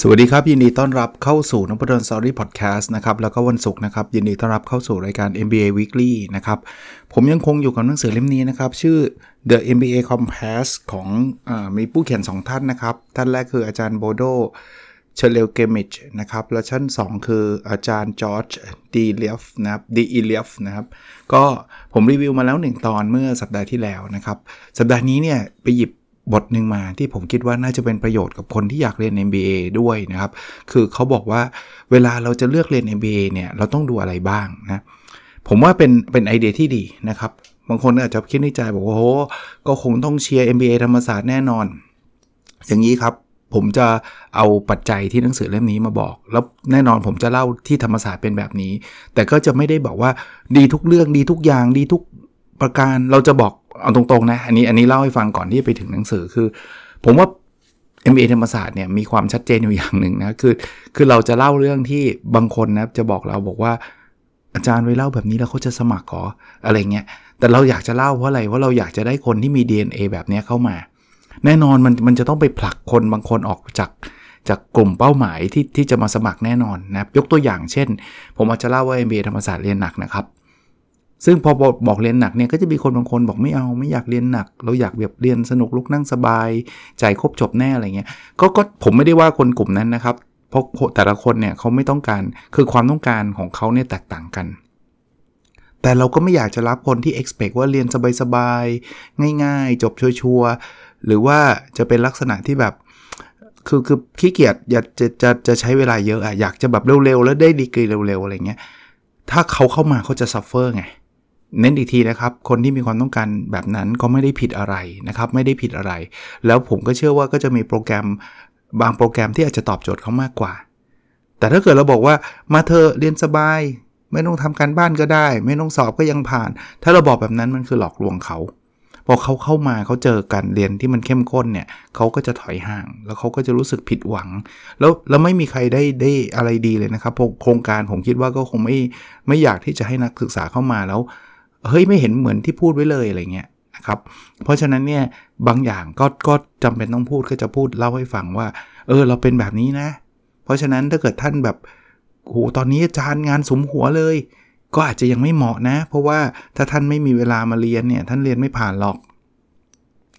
สวัสดีครับ ยินดีต้อนรับเข้าสู่นพดลสตอรี่พอดแคสต์นะครับแล้วก็วันศุกร์นะครับยินดีต้อนรับเข้าสู่รายการ MBA Weekly นะครับผมยังคงอยู่กับหนังสือเล่มนี้นะครับ ชื่อ The MBA Compass ของอมีผู้เขียน 2 ท่านนะครับ ท่านแรกคืออาจารย์ Bodo Schlegelmilch นะครับและท่าน 2 คืออาจารย์ George Iliev นะครับ George Iliev นะครับก็ผมรีวิวมาแล้ว 1 ตอนเมื่อสัปดาห์ที่แล้วนะครับสัปดาห์นี้เนี่ยไปหยิบ บทหนึ่งมาที่ผมคิดว่าน่าจะเป็นประโยชน์กับคนที่อยากเรียน MBA ด้วยนะครับ คือเขาบอกว่าเวลาเราจะเลือกเรียน MBA เนี่ยเราต้องดูอะไรบ้างนะ ผมว่าเป็นเป็นไอเดียที่ดีนะครับ บางคนอาจจะคิดในใจบอกว่าโอ้ก็คงต้องเชียร์ MBA ธรรมศาสตร์แน่นอน อย่างนี้ครับผมจะเอาปัจจัยที่หนังสือเล่มนี้มาบอก แล้วแน่นอนผมจะเล่าที่ธรรมศาสตร์เป็นแบบนี้ แต่ก็จะไม่ได้บอกว่าดีทุกเรื่องดีทุกอย่างดีทุก ประการเราจะบอกเอาตรงๆนะอันนี้อันนี้เล่าให้ฟังก่อนที่ไปถึงหนังสือคือ ผมว่า MBA ธรรมศาสตร์เนี่ยมีความชัดเจนอยู่อย่างหนึ่งนะคือ คือเราจะเล่าเรื่องที่บางคนนะจะบอกเราบอกว่าอาจารย์ไว้เล่าแบบนี้แล้วเขาจะสมัครขออะไรเงี้ยแต่เราอยากจะเล่าเพราะอะไรเพราเราอยากจะได้คนที่มี DNA แบบนี้เข้ามา แน่นอนมันมันจะต้องไปผลักคนบางคนออกจากจากกลุ่มเป้าหมายที่ที่จะมาสมัครแน่นอนนะยกตัวอย่างเช่น ผมอาจจะเล่าว่า MBA ธรรมศาสตร์เรียนหนักนะครับ ซึ่งพอบอกเรียนหนักเนี่ยก็จะมีคนบางคนบอกไม่เอาไม่อยากเรียนหนัก เราอยากแบบเรียนสนุกลุกนั่งสบายใจครบจบแน่อะไรเงี้ยก็ก็ผมไม่ได้ว่าคนกลุ่มนั้นนะครับ เพราะแต่ละคนเนี่ยเขาไม่ต้องการคือความต้องการของเขาเนี่ยแตกต่างกัน แต่เราก็ไม่อยากจะรับคนที่ expect ว่าเรียนสบายๆง่าย ๆ จบชัวร์หรือว่าจะเป็นลักษณะที่แบบคือคือขี้เกียจอยากจะจะจะใช้เวลาเยอะอะอยากจะแบบเร็วๆ แล้วได้ดีกรีเร็วๆ อะไรเงี้ยถ้าเขาเข้ามาเขาจะ suffer ไง เน้นอีกทีนะครับ คนที่มีความต้องการแบบนั้นก็ไม่ได้ผิดอะไรนะครับ ไม่ได้ผิดอะไร แล้วผมก็เชื่อว่าก็จะมีโปรแกรมบางโปรแกรมที่อาจจะตอบโจทย์เขามากกว่า แต่ถ้าเกิดเราบอกว่ามาเธอเรียนสบาย ไม่ต้องทำการบ้านก็ได้ ไม่ต้องสอบก็ยังผ่าน ถ้าเราบอกแบบนั้นมันคือหลอกลวงเขาพอเขาเข้ามาเขาเจอการเรียนที่มันเข้มข้นเนี่ยเขาก็จะถอยห่าง แล้วเขาก็จะรู้สึกผิดหวัง แล้วแล้วไม่มีใครได้ได้อะไรดีเลยนะครับโครงการผมคิดว่าก็คงไม่ไม่อยากที่จะให้นักศึกษาเข้ามาแล้ว เฮ้ยไม่เห็นเหมือนที่พูดไว้เลยอะไรเงี้ยนะครับเพราะฉะนั้นเนี่ยบางอย่างก็ก็จำเป็นต้องพูดก็จะพูดเล่าให้ฟังว่า เออเราเป็นแบบนี้นะ เพราะฉะนั้นถ้าเกิดท่านแบบโหตอนนี้อาจารย์งานสมหัวเลย ก็อาจจะยังไม่เหมาะนะ เพราะว่าถ้าท่านไม่มีเวลามาเรียนเนี่ยท่านเรียนไม่ผ่านหรอก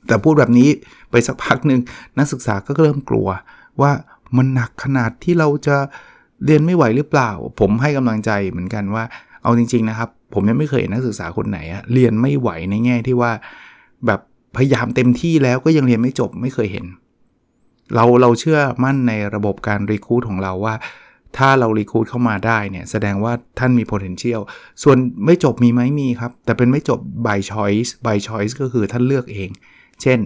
แต่พูดแบบนี้ไปสักพักหนึ่งนักศึกษาก็เริ่มกลัวว่ามันหนักขนาดที่เราจะเรียนไม่ไหวหรือเปล่า ผมให้กำลังใจเหมือนกันว่า เอาจริง ๆนะครับ ผมยังไม่เคยเห็นนักศึกษาคนไหนอะเรียนไม่ไหวในแง่ที่ว่า แบบพยายามเต็มที่แล้วก็ยังเรียนไม่จบไม่เคยเห็น เราเราเชื่อมั่นในระบบการรีคูดของเราว่า ถ้าเรารีคูดเข้ามาได้เนี่ย แสดงว่าท่านมี potential ส่วนไม่จบมีไหมมีครับ แต่เป็นไม่จบ by choice by choice ก็คือท่านเลือกเอง เช่น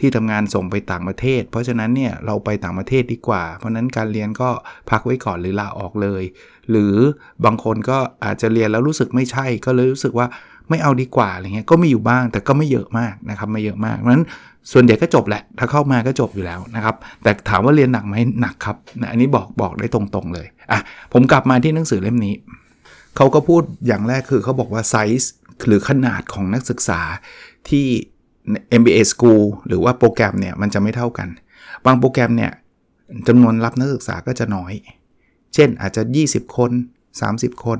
ที่ทำงานส่งไปต่างประเทศ เพราะฉะนั้นเนี่ยเราไปต่างประเทศดีกว่า เพราะนั้นการเรียนก็พักไว้ก่อนหรือลาออกเลย หรือบางคนก็อาจจะเรียนแล้วรู้สึกไม่ใช่ ก็เลยรู้สึกว่าไม่เอาดีกว่าอะไรเงี้ยก็มีอยู่บ้างแต่ก็ไม่เยอะมากนะครับไม่เยอะมากเพราะฉะนั้นส่วนใหญ่ก็จบแหละ ถ้าเข้ามาก็จบอยู่แล้วนะครับ แต่ถามว่าเรียนหนักไหมหนักครับอันนี้บอกบอกได้ตรงๆเลยอะผมกลับมาที่หนังสือเล่มนี้เขาก็พูดอย่างแรกคือเขาบอกว่าไซส์หรือขนาดของนักศึกษาที่ MBA School หรือว่าโปรแกรมเนี่ยมันจะไม่เท่ากัน บางโปรแกรมเนี่ยจำนวนรับนักศึกษาก็จะน้อย เช่นอาจจะ 20 คน 30 คน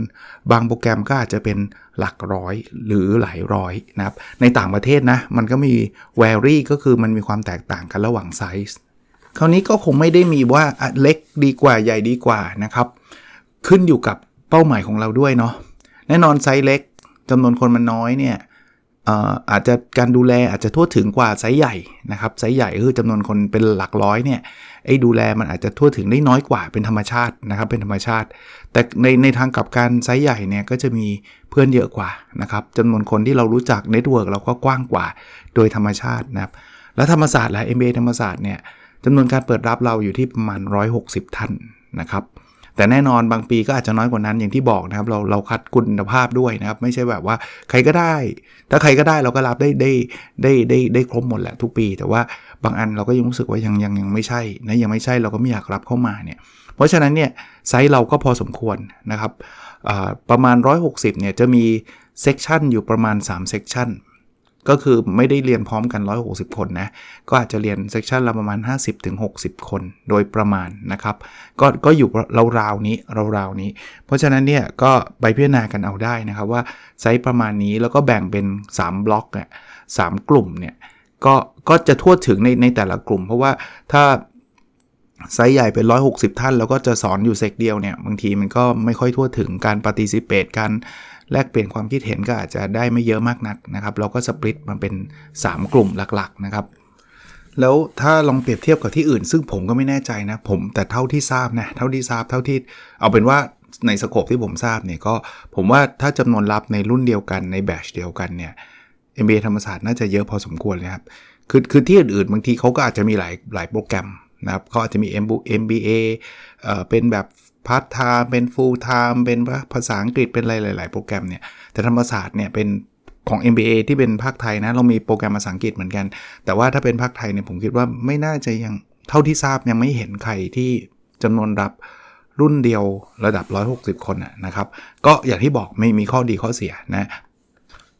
บางโปรแกรมก็อาจจะเป็นหลักร้อยหรือหลายร้อยนะครับ ในต่างประเทศนะ มันก็มี vary ก็คือมันมีความแตกต่างกันระหว่างไซส์คราวนี้ก็คงไม่ได้มีว่าเล็กดีกว่าใหญ่ดีกว่านะครับ ขึ้นอยู่กับเป้าหมายของเราด้วยเนาะแน่นอนไซส์เล็กจำนวนคนมันน้อยเนี่ย อาจจะการดูแลอาจจะทั่วถึงกว่าไซส์ใหญ่นะครับไซส์ใหญ่คือจำนวนคนเป็นหลักร้อยเนี่ยไอ้ดูแลมันอาจจะทั่วถึงได้น้อยกว่าเป็นธรรมชาตินะครับเป็นธรรมชาติ แต่ในในทางกลับกันไซส์ใหญ่เนี่ยก็จะมีเพื่อนเยอะกว่านะครับจำนวนคนที่เรารู้จัก network เราก็กว้างกว่าโดยธรรมชาตินะครับแล้วธรรมศาสตร์และ MBA ธรรมศาสตร์เนี่ยจำนวนการเปิดรับเราอยู่ที่ประมาณ 160 ท่านนะครับ แต่แน่นอนบางปีก็อาจจะน้อยกว่านั้นอย่างที่บอกนะครับ เราเราคัดคุณภาพด้วยนะครับ ไม่ใช่แบบว่าใครก็ได้ ถ้าใครก็ได้เราก็รับได้ได้ได้ได้ได้ครบหมดแหละทุกปี แต่ว่าบางอันเราก็ยังรู้สึกว่ายังยังยังไม่ใช่นะยังไม่ใช่เราก็ไม่อยากรับเข้ามาเนี่ยเพราะฉะนั้นเนี่ยไซส์เราก็พอสมควรนะครับประมาณ 160เนี่ยจะมี section อยู่ประมาณ3 section ก็คือไม่ได้เรียนพร้อมกัน 160 คนนะ ก็อาจจะเรียน section ละประมาณ 50-60 คนโดยประมาณนะครับ ก็ก็อยู่ราวๆนี้ราวๆนี้ เพราะฉะนั้นเนี่ยก็ไปพิจารณากันเอาได้นะครับว่าไซส์ประมาณนี้แล้วก็แบ่งเป็น 3 บล็อกเนี่ย 3 กลุ่มเนี่ยก็ก็จะทั่วถึงในในแต่ละกลุ่ม เพราะว่าถ้าไซส์ใหญ่เป็น 160 ท่าน แล้วก็จะสอนอยู่ sec เดียวเนี่ยบางทีมันก็ไม่ค่อยทั่วถึงการ participate การ แลกเปลี่ยนความคิดเห็นก็อาจจะได้ไม่เยอะมากนักนะครับ เราก็ split มันเป็น 3 กลุ่มหลักๆนะครับ แล้วถ้าลองเปรียบเทียบกับที่อื่น ซึ่งผมก็ไม่แน่ใจนะ ผมแต่เท่าที่ทราบนะเท่าที่ทราบเท่าที่เอาเป็นว่าใน scope ที่ผมทราบเนี่ยก็ผมว่าถ้าจำนวนรับในรุ่นเดียวกันใน batch เดียวกันเนี่ย MBA ธรรมศาสตร์น่าจะเยอะพอสมควรเลยครับคือคือที่อื่นๆบางทีเขาก็อาจจะมีหลายหลายโปรแกรมนะครับเขาอาจจะมี MBA เอ่อเป็นแบบ พาร์ทไทม์เป็น full-time เป็นภาษาอังกฤษเป็นอะไรหลาย ๆ โปรแกรมเนี่ย แต่ธรรมศาสตร์เนี่ยเป็นของ MBA ที่เป็นภาคไทยนะ เรามีโปรแกรมภาษาอังกฤษเหมือนกัน แต่ว่าถ้าเป็นภาคไทยเนี่ยผมคิดว่าไม่น่าจะยังเท่าที่ทราบยังไม่เห็นใครที่จำนวนรับรุ่นเดียวระดับ 160 คนนะครับ ก็อย่างที่บอกไม่มีข้อดีข้อเสียนะ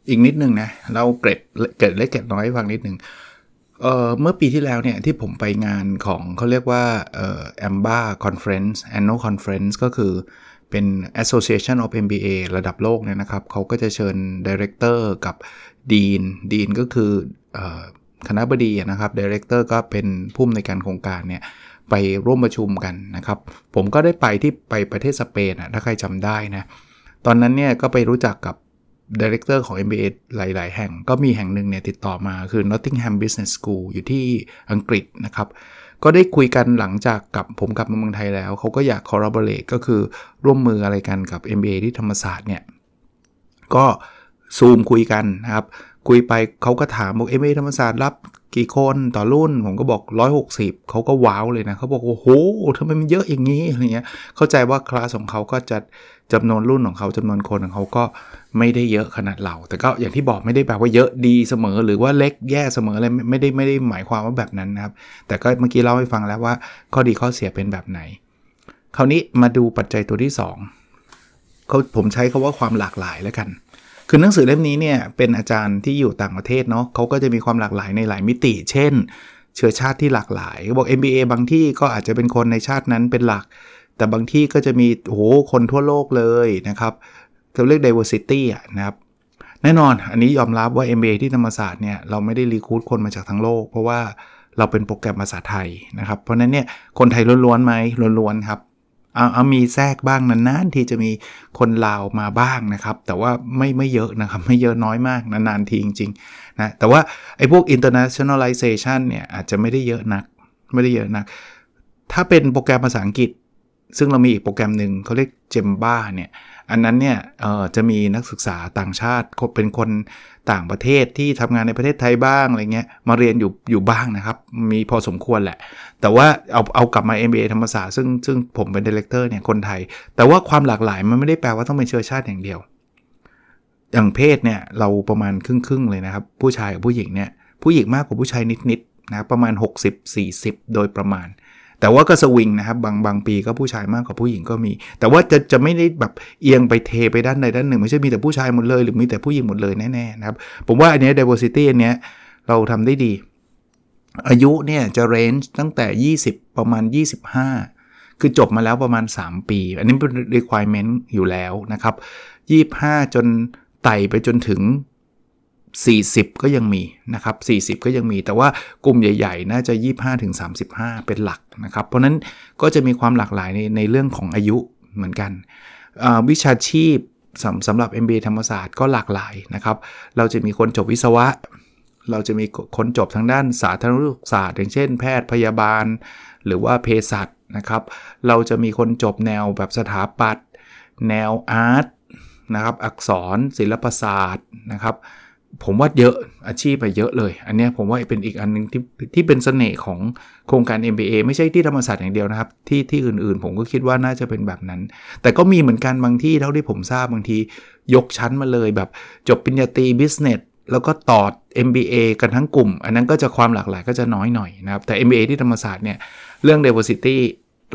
อีกนิดนึงนะ เราเกร็ดเกร็ดเล็กเกร็ดน้อยฟังนิดนึง เเมื่อปีที่แล้วเนี่ยที่ผมไปงานของเขาเรียกว่าเอ่อ AMBA Conference Annual Conference ก็คือเป็น Association of MBA ระดับโลกเนี่ยนะครับเขาก็จะเชิญ Director กับ Dean Dean ก็คืออคณะบดีนะครับ Director ก็เป็นผู้อำนวยการโครงการเนี่ยไปร่วมประชุมกันนะครับ ผมก็ได้ไปที่ไปประเทศสเปนนะถ้าใครจำได้นะ ตอนนั้นเนี่ยก็ไปรู้จักกับ ดีเรคเตอร์ของ MBA หลาย ๆ แห่ง ก็มีแห่งหนึ่งเนี่ยติดต่อมาคือ Nottingham Business School อยู่ที่อังกฤษนะครับ ก็ได้คุยกันหลังจากกับผมกลับมาเมืองไทยแล้ว เขาก็อยาก collaborate ก็คือร่วมมืออะไรกันกับ MBA ที่ธรรมศาสตร์เนี่ย ก็ซูมคุยกันนะครับ คุยไปเขาก็ถามบอก MBA ธรรมศาสตร์รับกี่คนต่อรุ่นผมก็บอก 160 เขาก็ว้าวเลยนะเขาบอกโอ้โหทำไมมันเยอะอย่างนี้อะไรเงี้ยเข้าใจว่าคลาสของเขาก็จะ จำนวนรุ่นของเขาจำนวนคนของเขาก็ไม่ได้เยอะขนาดเรา แต่ก็อย่างที่บอกไม่ได้แปลว่าเยอะดีเสมอ หรือว่าเล็กแย่เสมออะไรไม่ได้ไม่ได้หมายความว่าแบบนั้นนะครับ แต่ก็เมื่อกี้เล่าให้ฟังแล้วว่า ข้อดีข้อเสียเป็นแบบไหน คราวนี้มาดูปัจจัยตัวที่2เขาผมใช้คาว่าความหลากหลายแล้วกัน คือหนังสือเล่มนี้เนี่ยเป็นอาจารย์ที่อยู่ต่างประเทศเนาะเขาก็จะมีความหลากหลายในหลายมิติ เช่น เชื้อชาติที่หลากหลายเขาบอก MBA บางที่ก็อาจจะเป็นคนในชาตินั้นเป็นหลัก แต่บางที่ก็จะมีโอ้โหคนทั่วโลกเลยนะครับเราเรียก diversity อะนะครับแน่นอนอันนี้ยอมรับว่า MBA ที่ธรรมศาสตร์เนี่ยเราไม่ได้รีคูดคนมาจากทั้งโลก เพราะว่าเราเป็นโปรแกรมภาษาไทยนะครับ เพราะนั้นเนี่ยคนไทยล้วนๆไหมล้วนๆครับเอาเอามีแทรกบ้างนานๆที่จะมีคนลาวมาบ้างนะครับ แต่ว่าไม่ไม่เยอะนะครับไม่เยอะน้อยมากนานๆทีจริงๆนะแต่ว่าไอ้พวก internationalization เนี่ยอาจจะไม่ได้เยอะนัก ไม่ได้เยอะนัก ถ้าเป็นโปรแกรมภาษาอังกฤษ ซึ่งเรามีอีกโปรแกรมหนึ่งเขาเรียกเจมบ้าเนี่ย อันนั้นเนี่ยจะมีนักศึกษาต่างชาติเป็นคนต่างประเทศที่ทำงานในประเทศไทยบ้างอะไรเงี้ยมาเรียนอยู่อยู่บ้างนะครับ มีพอสมควรแหละ แต่ว่าเอาเอากลับมา MBA ธรรมศาสตร์ซึ่งซึ่งผมเป็นดีเลกเตอร์เนี่ยคนไทย แต่ว่าความหลากหลายมันไม่ได้แปลว่าต้องเป็นเชื้อชาติอย่างเดียว อย่างเพศเนี่ยเราประมาณครึ่งๆเลยนะครับ ผู้ชายกับผู้หญิงเนี่ยผู้หญิงมากกว่าผู้ชายนิดๆนะประมาณ 60-40 โดยประมาณ แต่ว่าก็สวิงนะครับบางบางปีก็ผู้ชายมากกว่าผู้หญิงก็มี แต่ว่าจะจะไม่ได้แบบเอียงไปเทไปด้านใดด้านหนึ่ง ไม่ใช่มีแต่ผู้ชายหมดเลย หรือมีแต่ผู้หญิงหมดเลยแน่ๆนะครับ ผมว่าอันนี้ diversity อันเนี้ยเราทำได้ดี อายุเนี่ยจะ range ตั้งแต่ 20 ประมาณ 25 คือจบมาแล้วประมาณ 3 ปี อันนี้เป็น requirement อยู่แล้วนะครับ 25 จนไต่ไปจนถึง 40 ก็ยังมีนะครับ 40 ก็ยังมี แต่ว่ากลุ่มใหญ่ๆ น่าจะ 25-35 เป็นหลักนะครับ เพราะนั้นก็จะมีความหลากหลายในในเรื่องของอายุเหมือนกันวิชาชีพสำสำหรับ MBA ธรรมศาสตร์ก็หลากหลายนะครับ เราจะมีคนจบวิศวะ เราจะมีคนจบทางด้านสาธารณสุขศาสตร์ อย่างเช่น แพทย์พยาบาล หรือว่าเภสัชนะครับ เราจะมีคนจบแนวแบบสถาปัตย์แนวอาร์ตนะครับ อักษรศิลปศาสตร์นะครับ ผมว่าเยอะอาชีพไปเยอะเลย อันนี้ผมว่าเป็นอีกอันนึงที่ที่เป็นเสน่ห์ของโครงการ MBA ไม่ใช่ที่ธรรมศาสตร์อย่างเดียวนะครับ ที่ที่อื่นๆ ผมก็คิดว่าน่าจะเป็นแบบนั้น แต่ก็มีเหมือนกันบางที่เท่าที่ผมทราบบางทียกชั้นมาเลยแบบจบปริญญาตรี business แล้วก็ต่อ MBA กันทั้งกลุ่ม อันนั้นก็จะความหลากหลายก็จะน้อยหน่อยนะครับ แต่ MBA ที่ธรรมศาสตร์เนี่ยเรื่อง diversity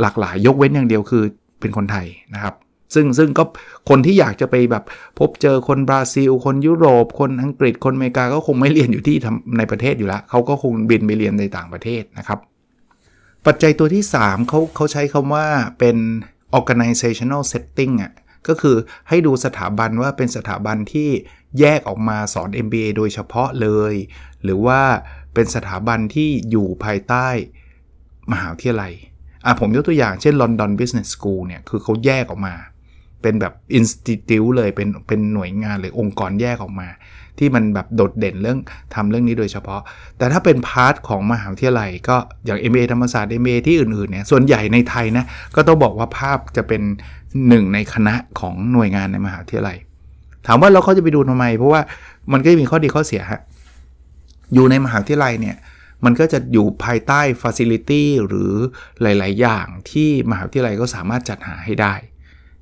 หลากหลายยกเว้นอย่างเดียวคือเป็นคนไทยนะครับ ซึ่งซึ่งก็คนที่อยากจะไปแบบพบเจอคนบราซิล คนยุโรป คนอังกฤษคนอเมริกาก็คงไม่เรียนอยู่ที่ในประเทศอยู่แล้วเขาก็คงบินไปเรียนในต่างประเทศนะครับ ปัจจัยตัวที่ 3เขาเขาใช้คำว่าเป็น organizational setting อะก็คือให้ดูสถาบันว่าเป็นสถาบันที่แยกออกมาสอน MBA โดยเฉพาะเลย หรือว่าเป็นสถาบันที่อยู่ภายใต้มหาวิทยาลัยอะผมยกตัวอย่างเช่น London Business School เนี่ยคือเขาแยกออกมา เป็นแบบ institute เลยเป็นเป็นหน่วยงานหรือองค์กรแยกออกมา ที่มันแบบโดดเด่นเรื่องทำเรื่องนี้โดยเฉพาะ แต่ถ้าเป็น part ของมหาวิทยาลัย ก็อย่าง MA ธรรมศาสตร์ MA ที่อื่นๆเนี่ยส่วนใหญ่ในไทยนะก็ต้องบอกว่าภาพจะเป็นหนึ่งในคณะของหน่วยงานในมหาวิทยาลัย ถามว่าเราเขาจะไปดูทำไม เพราะว่ามันก็มีข้อดีข้อเสียฮะอยู่ในมหาวิทยาลัยเนี่ยมันก็จะอยู่ภายใต้ facility หรือหลาย ๆ อย่างที่มหาวิทยาลัยก็สามารถจัดหาให้ได้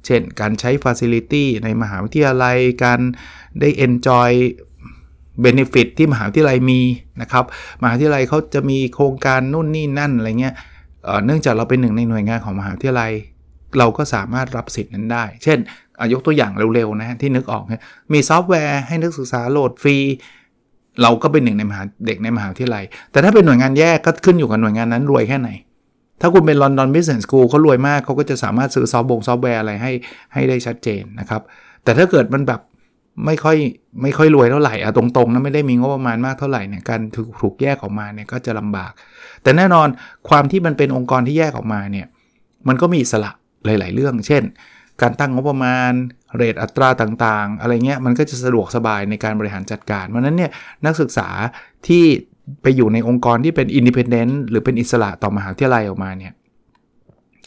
เช่นการใช้ Facility ในมหาวิทยาลัย การได้ Enjoy Benefit ที่มหาวิทยาลัยมีนะครับ มหาวิทยาลัยเขาจะมีโครงการนู่นนี่นั่นอะไรเงี้ยเนื่องจากเราเป็นหนึ่งในหน่วยงานของมหาวิทยาลัย เราก็สามารถรับสิทธิ์นั้นได้ เช่นยกตัวอย่างเร็วๆนะที่นึกออกมีซอฟต์แวร์ให้นักศึกษาโหลดฟรีเราก็เป็นหนึ่งในมหาเด็กในมหาวิทยาลัย แต่ถ้าเป็นหน่วยงานแยกก็ขึ้นอยู่กับหน่วยงานนั้นรวยแค่ไหน ถ้าคุณเป็น London Business School เขารวยมากเขาก็จะสามารถซื้อซอฟต์บงซอฟต์แวร์อะไรให้ให้ได้ชัดเจนนะครับ แต่ถ้าเกิดมันแบบไม่ค่อยไม่ค่อยรวยเท่าไหร่อะตรงๆนะไม่ได้มีงบประมาณมากเท่าไหร่เนี่ยการถูกถูกแยกออกมาเนี่ยก็จะลำบาก แต่แน่นอนความที่มันเป็นองค์กรที่แยกออกมาเนี่ยมันก็มีอิสระหลาย ๆ เรื่อง เช่น การตั้งงบประมาณ rate อัตราต่างๆ อะไรเงี้ยมันก็จะสะดวกสบายในการบริหารจัดการเพราะนั้นเนี่ยนักศึกษาที่ ไปอยู่ในองค์กรที่เป็น independent หรือเป็นอิสระต่อมหาวิทยาลัยออกมาเนี่ย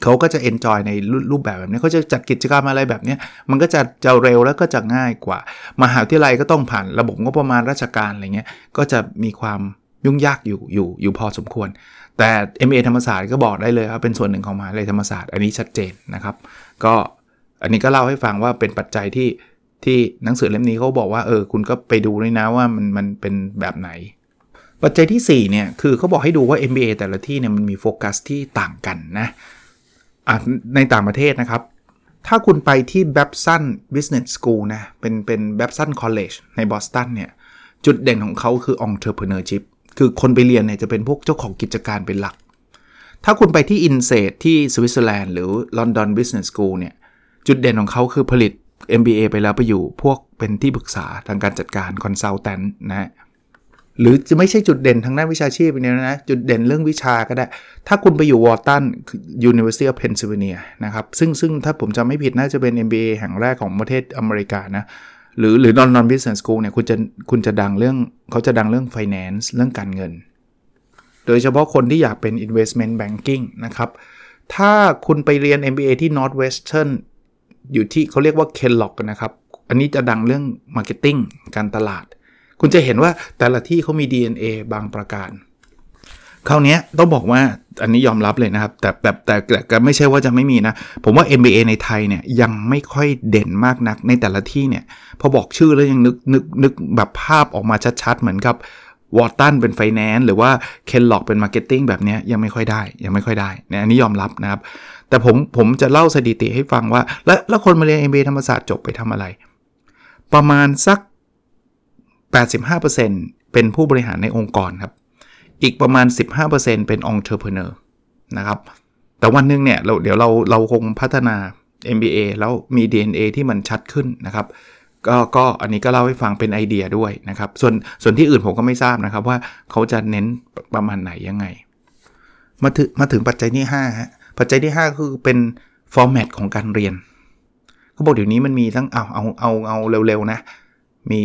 เขาก็จะ enjoy ในรูปแบบแบบนี้เขาจะจัดกิจกรรมอะไรแบบนี้มันก็จะจะเร็วแล้วก็จะง่ายกว่า มหาวิทยาลัยก็ต้องผ่านระบบงบประมาณราชการอะไรเงี้ยก็จะมีความยุ่งยากอยู่อยู่อยู่พอสมควร แต่ MA ธรรมศาสตร์ก็บอกได้เลยครับเป็นส่วนหนึ่งของมหาวิทยาลัยธรรมศาสตร์อันนี้ชัดเจนนะครับ ก็อันนี้ก็เล่าให้ฟังว่าเป็นปัจจัยที่ที่หนังสือเล่มนี้เขาบอกว่าเออคุณก็ไปดูด้วยนะว่ามันมันเป็นแบบไหน ปัจจัยที่ 4 เนี่ย คือเขาบอกให้ดูว่า MBA แต่ละที่เนี่ยมันมีโฟกัสที่ต่างกันนะในต่างประเทศนะครับ ถ้าคุณไปที่ Babson Business School นะ เป็นเป็น Babson College ในบอสตันเนี่ย จุดเด่นของเขาคือ entrepreneurship คือคนไปเรียนเนี่ยจะเป็นพวกเจ้าของกิจการเป็นหลัก ถ้าคุณไปที่ INSEAD ที่สวิตเซอร์แลนด์หรือ London Business School เนี่ย จุดเด่นของเขาคือผลิต MBA ไปแล้วไปอยู่พวกเป็นที่ปรึกษาทางการจัดการ consultant นะ หรือจะไม่ใช่จุดเด่นทางด้านวิชาชีพเนี่ยนะ จุดเด่นเรื่องวิชาก็ได้ ถ้าคุณไปอยู่วอร์ตัน University of Pennsylvania นะครับ ซึ่งซึ่งถ้าผมจำไม่ผิดน่าจะเป็น MBA แห่งแรกของประเทศอเมริกานะ หรือหรือ London Business School เนี่ยคุณจะคุณจะดังเรื่องเขาจะดังเรื่อง finance เรื่องการเงิน โดยเฉพาะคนที่อยากเป็น investment banking นะครับ ถ้าคุณไปเรียน MBA ที่ Northwestern อยู่ที่เขาเรียกว่า Kellogg นะครับ อันนี้จะดังเรื่อง marketing การตลาด คุณจะเห็นว่าแต่ละที่เขามี DNA บางประการคราวนี้ต้องบอกว่าอันนี้ยอมรับเลยนะครับ แต่แต่แต่แต่ไม่ใช่ว่าจะไม่มีนะ ผมว่า MBA ในไทยเนี่ยยังไม่ค่อยเด่นมากนักในแต่ละที่เนี่ย พอบอกชื่อแล้วยังนึกนึกนึกแบบภาพออกมาชัดๆ เหมือนกับ Wharton เป็นไฟแนนซ์หรือว่า Kellogg เป็น marketing แบบนี้ยังไม่ค่อยได้ ยังไม่ค่อยได้นะอันนี้ยอมรับนะครับ แต่ผมผมจะเล่าสถิติให้ฟังว่า แล้วแล้วคนมาเรียน MBA ธรรมศาสตร์จบไปทำอะไร ประมาณสัก 85%เป็นผู้บริหารในองค์กรครับ อีกประมาณ 15%เป็น entrepreneur นะครับ แต่วันนึงเนี่ยเราเดี๋ยวเราเราคงพัฒนา MBA แล้วมี DNA ที่มันชัดขึ้นนะครับก็ก็อันนี้ก็เล่าให้ฟังเป็นไอเดียด้วยนะครับ ส่วนส่วนที่อื่นผมก็ไม่ทราบนะครับว่าเขาจะเน้นประมาณไหนยังไง มาถึงมาถึงปัจจัยที่5ฮะปัจจัยที่ 5 คือเป็นฟอร์แมตของการเรียนเขาบอกเดี๋ยวนี้มันมีทั้งเอาเอาเอาเอาเร็วๆนะ มี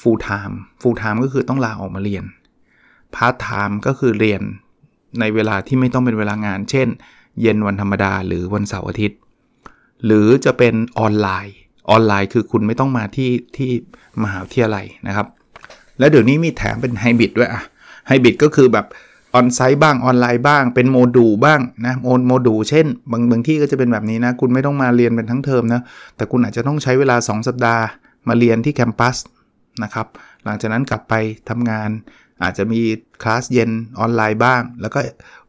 full time full time ก็คือต้องลาออกมาเรียน part time ก็คือเรียนในเวลาที่ไม่ต้องเป็นเวลางาน เช่น เย็นวันธรรมดาหรือวันเสาร์อาทิตย์ หรือจะเป็นออนไลน์ ออนไลน์คือคุณไม่ต้องมาที่ที่มหาวิทยาลัยนะครับ แล้วเดี๋ยวนี้มีแถมเป็นไฮบริดด้วยอะไฮบริดก็คือแบบ onsite บ้างออนไลน์บ้าง เป็นโมดูลบ้างนะโมโมดูลเช่น บางบางที่ก็จะเป็นแบบนี้นะ คุณไม่ต้องมาเรียนเป็นทั้งเทอมนะ แต่คุณอาจจะต้องใช้เวลา 2 สัปดาห์ มาเรียนที่ campus นะครับ หลังจากนั้นกลับไปทำงาน อาจจะมีคลาสเย็นออนไลน์บ้าง แล้วก็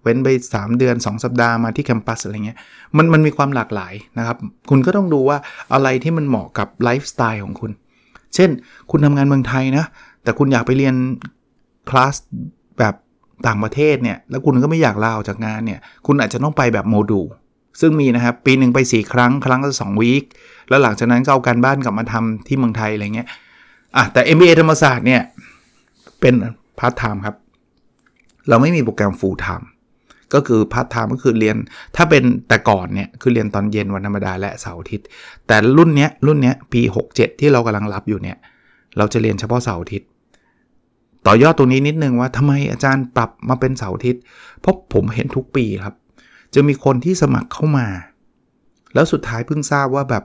เว้นไป 3 เดือน 2 สัปดาห์มาที่ campus อะไรเงี้ยมันมันมีความหลากหลายนะครับ คุณก็ต้องดูว่าอะไรที่มันเหมาะกับไลฟ์สไตล์ของคุณ เช่น คุณทำงานเมืองไทยนะ แต่คุณอยากไปเรียนคลาสแบบต่างประเทศเนี่ยแล้วคุณก็ไม่อยากลาออกจากงานเนี่ยคุณอาจจะต้องไปแบบโมดูลซึ่งมีนะครับ ปีหนึ่งไป 4 ครั้ง ครั้งละสอง week แล้วหลังจากนั้นก็เอาการบ้านกลับมาทำที่เมืองไทยอะไรเงี้ย อะแต่ MBA ธรรมศาสตร์เนี่ย เป็นพาร์ทไทม์ครับ เราไม่มีโปรแกรม full-time ก็คือพาร์ทไทม์ก็คือเรียนถ้าเป็นแต่ก่อนเนี่ยคือเรียนตอนเย็นวันธรรมดาและเสาร์อาทิตย์ แต่รุ่นเนี้ยรุ่นเนี้ยปี 67 ที่เรากำลังรับอยู่เนี่ย เราจะเรียนเฉพาะเสาร์อาทิตย์ต่อยอดตรงนี้นิดนึงว่าทำไมอาจารย์ปรับมาเป็นเสาร์อาทิตย์เพราะผมเห็นทุกปีครับ จะมีคนที่สมัครเข้ามา แล้วสุดท้ายเพิ่งทราบว่าแบบ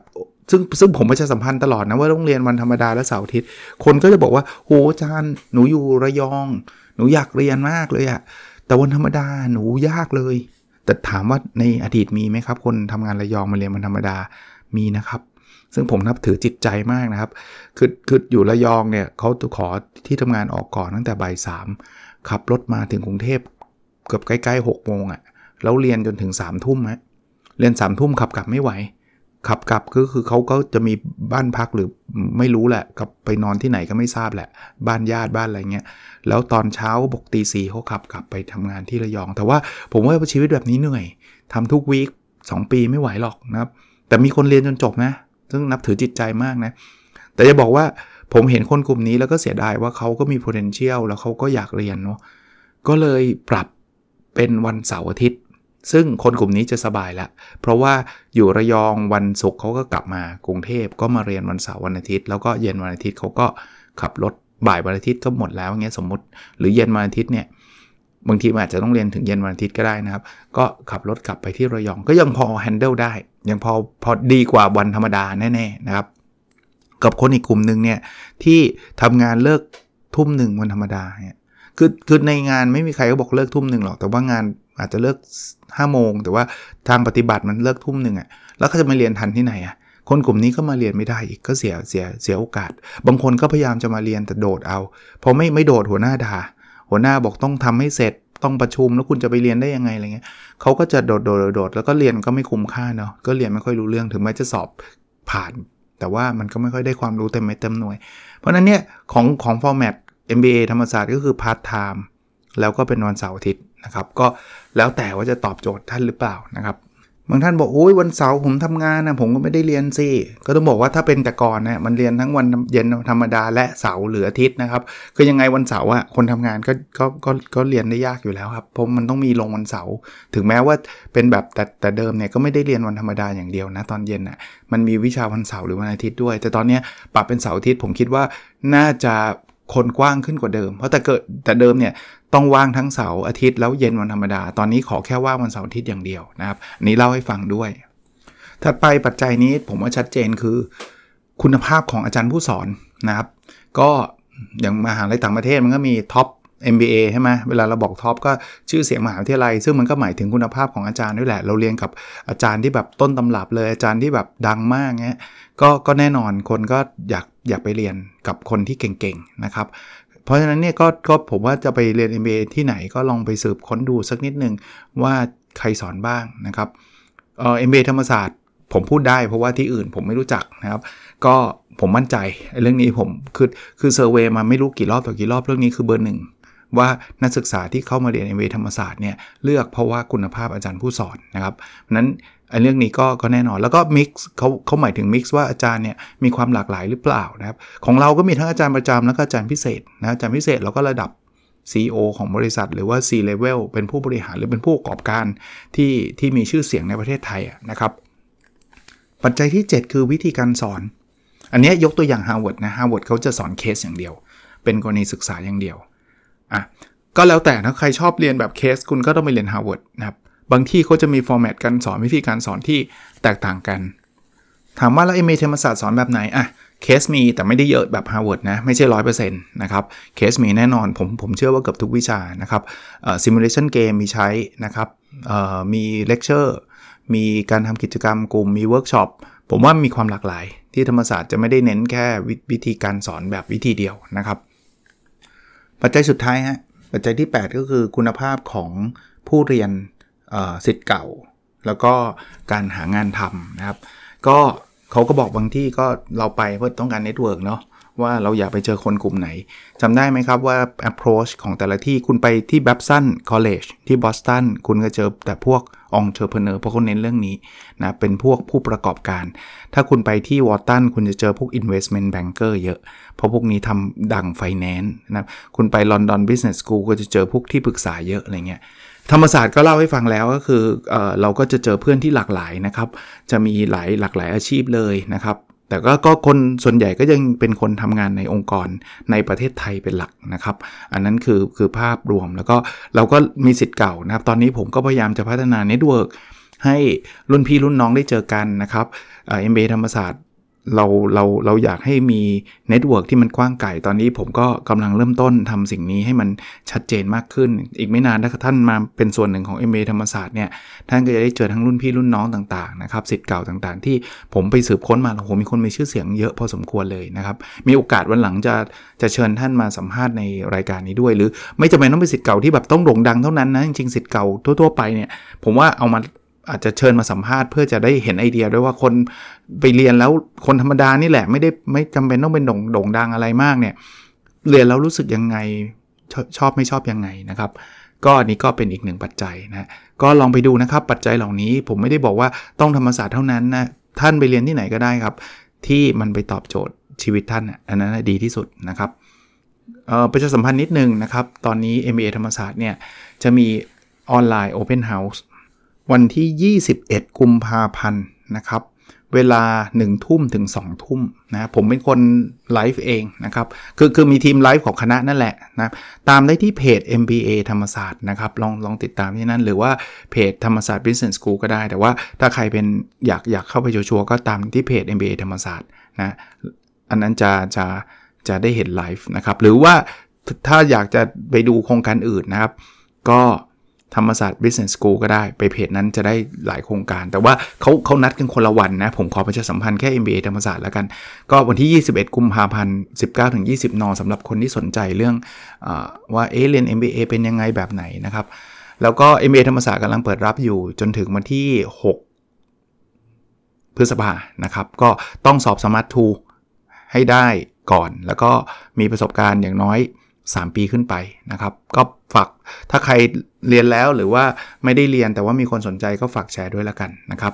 ซึ่งซึ่งผมประชาสัมพันธ์ตลอดนะว่าต้องเรียนวันธรรมดาและเสาร์อาทิตย์ คนก็จะบอกว่าโหอาจารย์หนูอยู่ระยอง หนูอยากเรียนมากเลยอะแต่วันธรรมดาหนูยากเลย แต่ถามว่าในอดีตมีไหมครับ คนทำงานระยองมาเรียนวันธรรมดามีนะครับ ซึ่งผมนับถือจิตใจมากนะครับ คือคืออยู่ระยองเนี่ยเขาขอที่ทำงานออกก่อนตั้งแต่บ่ายสามขับรถมาถึงกรุงเทพเกือบใกล้ๆหกโมงอะ่ะแล้วเรียนจนถึง3ามทุ่มฮะเรียน3ามทุ่มขับกลับไม่ไหว ขับกลับก็คือเขาก็จะมีบ้านพักหรือไม่รู้แหละกับไปนอนที่ไหนก็ไม่ทราบแหละ บ้านญาติบ้านอะไรเงี้ยแล้วตอนเช้าบกตีสี่เขาขับกลับไปทำงานที่ระยอง แต่ว่าผมว่าชีวิตแบบนี้เหนื่อยทำทุกวีคสปีไม่ไหวหรอกนะครับ แต่มีคนเรียนจนจบนะ ซึ่งนับถือจิตใจมากนะ แต่จะบอกว่าผมเห็นคนกลุ่มนี้แล้วก็เสียดายว่าเขาก็มี potential แล้วเขาก็อยากเรียนเนาะก็เลยปรับเป็นวันเสาร์อาทิตย์ ซึ่งคนกลุ่มนี้จะสบายละ เพราะว่าอยู่ระยองวันศุกร์เขาก็กลับมากรุงเทพก็มาเรียนวันเสาร์วันอาทิตย์ แล้วก็เย็นวันอาทิตย์เขาก็ขับรถบ่ายวันอาทิตย์ก็หมดแล้วเงี้ยสมมติ หรือเย็นวันอาทิตย์เนี่ยบางทีอาจจะต้องเรียนถึงเย็นวันอาทิตย์ก็ได้นะครับ ก็ขับรถกลับไปที่ระยองก็ยังพอ handle ได้ ยังพอพอดีกว่าวันธรรมดาแน่ๆนะครับ กับคนอีกกลุ่มหนึ่งเนี่ยที่ทำงานเลิกทุ่มหนึ่งวันธรรมดาเนี่ยคือคือในงานไม่มีใครก็บอกเลิกทุ่มหนึ่งหรอกแต่ว่างาน อาจจะเลิก5้าโมง แต่ว่าทางปฏิบัติมันเลิกทุ่มหนึ่งอะ่ะแล้วเขาจะมาเรียนทันที่ไหนอะ่ะคนกลุ่มนี้ก็มาเรียนไม่ได้อีกก็เสียเสียเสียโอกาส บางคนก็พยายามจะมาเรียนแต่โดดเอาพอไม่ไม่โดดหัวหน้าด่าหัวหน้าบอกต้องทำให้เสร็จต้องประชุมแล้วคุณจะไปเรียนได้ยังไงอะไรเงี้ยเขาก็จะโดดโดดโดดแล้วก็เรียนก็ไม่คุ้มค่าเนาะก็เรียนไม่ค่อยรู้เรื่องถึงแม้จะสอบผ่าน แต่ว่ามันก็ไม่ค่อยได้ความรู้เต็มไม่เต็มหน่วย เพราะนั้นเนี่ยของของ format MBA ธรรมศาสตร์ก็คือพาร์ทไทม์แล้วก็เป็นวันเสาร์อาทิตย์ นะครับก็แล้วแต่ว่าจะตอบโจทย์ท่านหรือเปล่านะครับบางท่านบอกโอ้ยวันเสาร์ผมทำงานนะผมก็ไม่ได้เรียนสิก็ต้องบอกว่าถ้าเป็นแต่ก่อนนะมันเรียนทั้งวันเย็นธรรมดาและเสาร์หรืออาทิตย์นะครับคือยังไงวันเสาร์อะคนทำงานก็ก็ก็ก็เรียนได้ยากอยู่แล้วครับเพราะมันต้องมีลงวันเสาร์ถึงแม้ว่าเป็นแบบแต่แต่เดิมเนี่ยก็ไม่ได้เรียนวันธรรมดาอย่างเดียวนะตอนเย็นอะมันมีวิชาวันเสาร์หรือวันอาทิตย์ด้วย แต่ตอนนี้ปรับเป็นเสาร์อาทิตย์ผมคิดว่าน่าจะ คนกว้างขึ้นกว่าเดิม เพราะแต่เกิดแต่เดิมเนี่ยต้องว่างทั้งเสาร์อาทิตย์แล้วเย็นวันธรรมดา ตอนนี้ขอแค่ว่างวันเสาร์อาทิตย์อย่างเดียวนะครับนนี้เล่าให้ฟังด้วย ถัดไปปัจจัยนี้ผมว่าชัดเจนคือ คุณภาพของอาจารย์ผู้สอนนะครับ ก็อย่างมหาลัยต่างประเทศมันก็มีท็อป MBA ใช่ไหมเวลาเราบอกท็อปก็ชื่อเสียงมหาวิทยาลัย ซึ่งมันก็หมายถึงคุณภาพของอาจารย์ด้วยแหละ เราเรียนกับอาจารย์ที่แบบต้นตำรับเลยอาจารย์ที่แบบดังมากเงี้ยก็ก็แน่นอนคนก็อยาก อยากไปเรียนกับคนที่เก่งๆนะครับเพราะฉะนั้นเนี่ยก็ก็ผมว่าจะไปเรียน MBA ที่ไหนก็ลองไปสืบค้นดูสักนิดนึงว่าใครสอนบ้างนะครับเอ่อ MBA ธรรมศาสตร์ผมพูดได้เพราะว่าที่อื่นผมไม่รู้จักนะครับ ก็ผมมั่นใจเรื่องนี้ผมคือคือเซอร์เวยมาไม่รู้กี่รอบต่อกี่รอบเรื่องนี้คือเบอร์หนึ่ง ว่านักศึกษาที่เข้ามาเรียน MBA ธรรมศาสตร์เนี่ยเลือกเพราะว่าคุณภาพอาจารย์ผู้สอนนะครับนั้นอันเรื่องนี้ก็ก็แน่นอนแล้วก็ mix เขาเขาหมายถึง mix ว่าอาจารย์เนี่ยมีความหลากหลายหรือเปล่านะครับของเราก็มีทั้งอาจารย์ประจำแล้วก็อาจารย์พิเศษนะอาจารย์พิเศษเราก็ระดับ CEO ของบริษัท หรือว่า C level เป็นผู้บริหารหรือเป็นผู้ประกอบการที่ที่มีชื่อเสียงในประเทศไทยนะครับปัจจัยที่ 7 คือวิธีการสอน อันนี้ยกตัวอย่าง Harvard นะ Harvard เขาจะสอนเคสอย่างเดียว เป็นกรณีศึกษาอย่างเดียว อะก็แล้วแต่ถ้าใครชอบเรียนแบบเคสคุณก็ต้องไปเรียน Harvard นะครับบางที่เขาจะมี format การสอนวิธีการสอนที่แตกต่างกัน ถามว่าแล้ว MBA ธรรมศาสตร์สอนแบบไหนอะเคสมีแต่ไม่ได้เยอะแบบ Harvard นะไม่ใช่ร้อยเปอร์เซ็นต์นะครับเคสมีแน่นอนผมผมเชื่อว่าเกือบทุกวิชานะครับ simulation game มีใช้นะครับมีเลคเชอร์มีการทำกิจกรรมกลุ่มมีเวิร์กช็อปผมว่ามีความหลากหลาย ที่ธรรมศาสตร์จะไม่ได้เน้นแค่วิธีการสอนแบบวิธีเดียวนะครับ ปัจจัยสุดท้ายฮะปัจจัยที่ 8 ก็คือคุณภาพของผู้เรียนศิษย์เก่า แล้วก็การหางานทำนะครับ ก็เขาก็บอกบางที่ก็เราไปเพื่อต้องการ network เนาะว่าเราอยากไปเจอคนกลุ่มไหนจำได้ไหมครับว่า approach ของแต่ละที่คุณไปที่ Babson College ที่บอสตันคุณก็เจอแต่พวก entrepreneur เพราะเขาเน้นเรื่องนี้นะเป็นพวกผู้ประกอบการ ถ้าคุณไปที่ Wharton คุณจะเจอพวก investment banker เยอะ เพราะพวกนี้ทำด้านนซ์นะคุณไป London Business School ก็จะเจอพวกที่ปรึกษาเยอะอะไรเงี้ยธรรมศาสตร์ก็เล่าให้ฟังแล้วก็คือเออเราก็จะเจอเพื่อนที่หลากหลายนะครับ จะมีหลายหลากหลายอาชีพเลยนะครับ แต่ก็ก็คนส่วนใหญ่ก็ยังเป็นคนทำงานในองค์กรในประเทศไทยเป็นหลักนะครับ อันนั้นคือคือภาพรวมแล้วก็เราก็มีศิษย์เก่านะครับ ตอนนี้ผมก็พยายามจะพัฒนา network ให้รุ่นพี่รุ่นน้องได้เจอกันนะครับ MBA ธรรมศาสตร์ เราเราเราอยากให้มี network ที่มันกว้างไกลตอนนี้ผมก็กำลังเริ่มต้นทำสิ่งนี้ให้มันชัดเจนมากขึ้น อีกไม่นานถ้าท่านมาเป็นส่วนหนึ่งของ MA ธรรมศาสตร์เนี่ยท่านก็จะได้เจอทั้งรุ่นพี่รุ่นน้องต่างๆนะครับศิษย์เก่าต่างๆ ที่ผมไปสืบค้นมาโอ้โหมีคนมีชื่อเสียงเยอะพอสมควรเลยนะครับมีโอกาสวันหลังจะจะเชิญท่านมาสัมภาษณ์ในรายการนี้ด้วย หรือไม่จำเป็นต้องเป็นสิทธิ์เก่าที่แบบต้องโด่งดังเท่านั้นนะจริงๆสิทธิ์เก่าทั่วๆไปเนี่ยผมว่าเอามา อาจจะเชิญมาสัมภาษณ์เพื่อจะได้เห็นไอเดียด้วยว่าคนไปเรียนแล้วคนธรรมดานี่แหละไม่ได้ไม่จำเป็นต้องเป็นโด่งโด่งดังอะไรมากเนี่ยเรียนแล้วรู้สึกยังไงชชอบไม่ชอบยังไงนะครับ ก็อันนี้ก็เป็นอีกหนึ่งปัจจัยนะก็ลองไปดูนะครับปัจจัยเหล่านี้ผมไม่ได้บอกว่าต้องธรรมศาสตร์เท่านั้นนะท่านไปเรียนที่ไหนก็ได้ครับ ที่มันไปตอบโจทย์ชีวิตท่านอันนั้นดีที่สุดนะครับประชาสัมพันธ์นิดนึงนะครับ ตอนนี้ MBA ธรรมศาสตร์เนี่ยจะมีออนไลน์ Open House วันที่ 21 กุมภาพันธ์นะครับเวลา 1 ทุ่มถึง 2 ทุ่มนะผมเป็นคนไลฟ์เองนะครับคือคือมีทีมไลฟ์ของคณะนั่นแหละนะตามได้ที่เพจ MBA ธรรมศาสตร์นะครับลองลองติดตามที่นั่น หรือว่าเพจธรรมศาสตร์ Business School ก็ได้ แต่ว่าถ้าใครเป็นอยากอยากเข้าไปชัวร์ก็ตามที่เพจ MBA ธรรมศาสตร์นะอันนั้นจะจะจะได้เห็นไลฟ์นะครับหรือว่าถ้าอยากจะไปดูโครงการอื่นนะครับ ก็ ธรรมศาสตร์ Business School ก็ได้ไปเพจนั้นจะได้หลายโครงการ แต่ว่าเขาเขานัดกันคนละวันนะ ผมขอประชาสัมพันธ์แค่ MBA ธรรมศาสตร์แล้วกัน ก็วันที่ 21 กุมภาพันธ์ 19 ถึง 20 นสำหรับคนที่สนใจเรื่องอว่าเอเรียน MBA เป็นยังไงแบบไหนนะครับ แล้วก็ MBA ธรรมศาสตร์กำลังเปิดรับอยู่จนถึงวันที่ 6 พฤษภานะครับ ก็ต้องสอบสมาร์ททูให้ได้ก่อน แล้วก็มีประสบการณ์อย่างน้อย 3 ปีขึ้นไปนะครับ ก็ฝากถ้าใครเรียนแล้วหรือว่าไม่ได้เรียนแต่ว่ามีคนสนใจก็ฝากแชร์ด้วยล้วกันนะครับ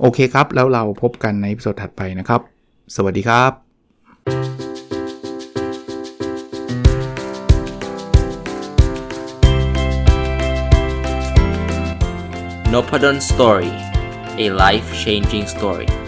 โอเคครับ แล้วเราพบกันในสดถัดไปนะครับ สวัสดีครับ n o p a d o n Story a life changing story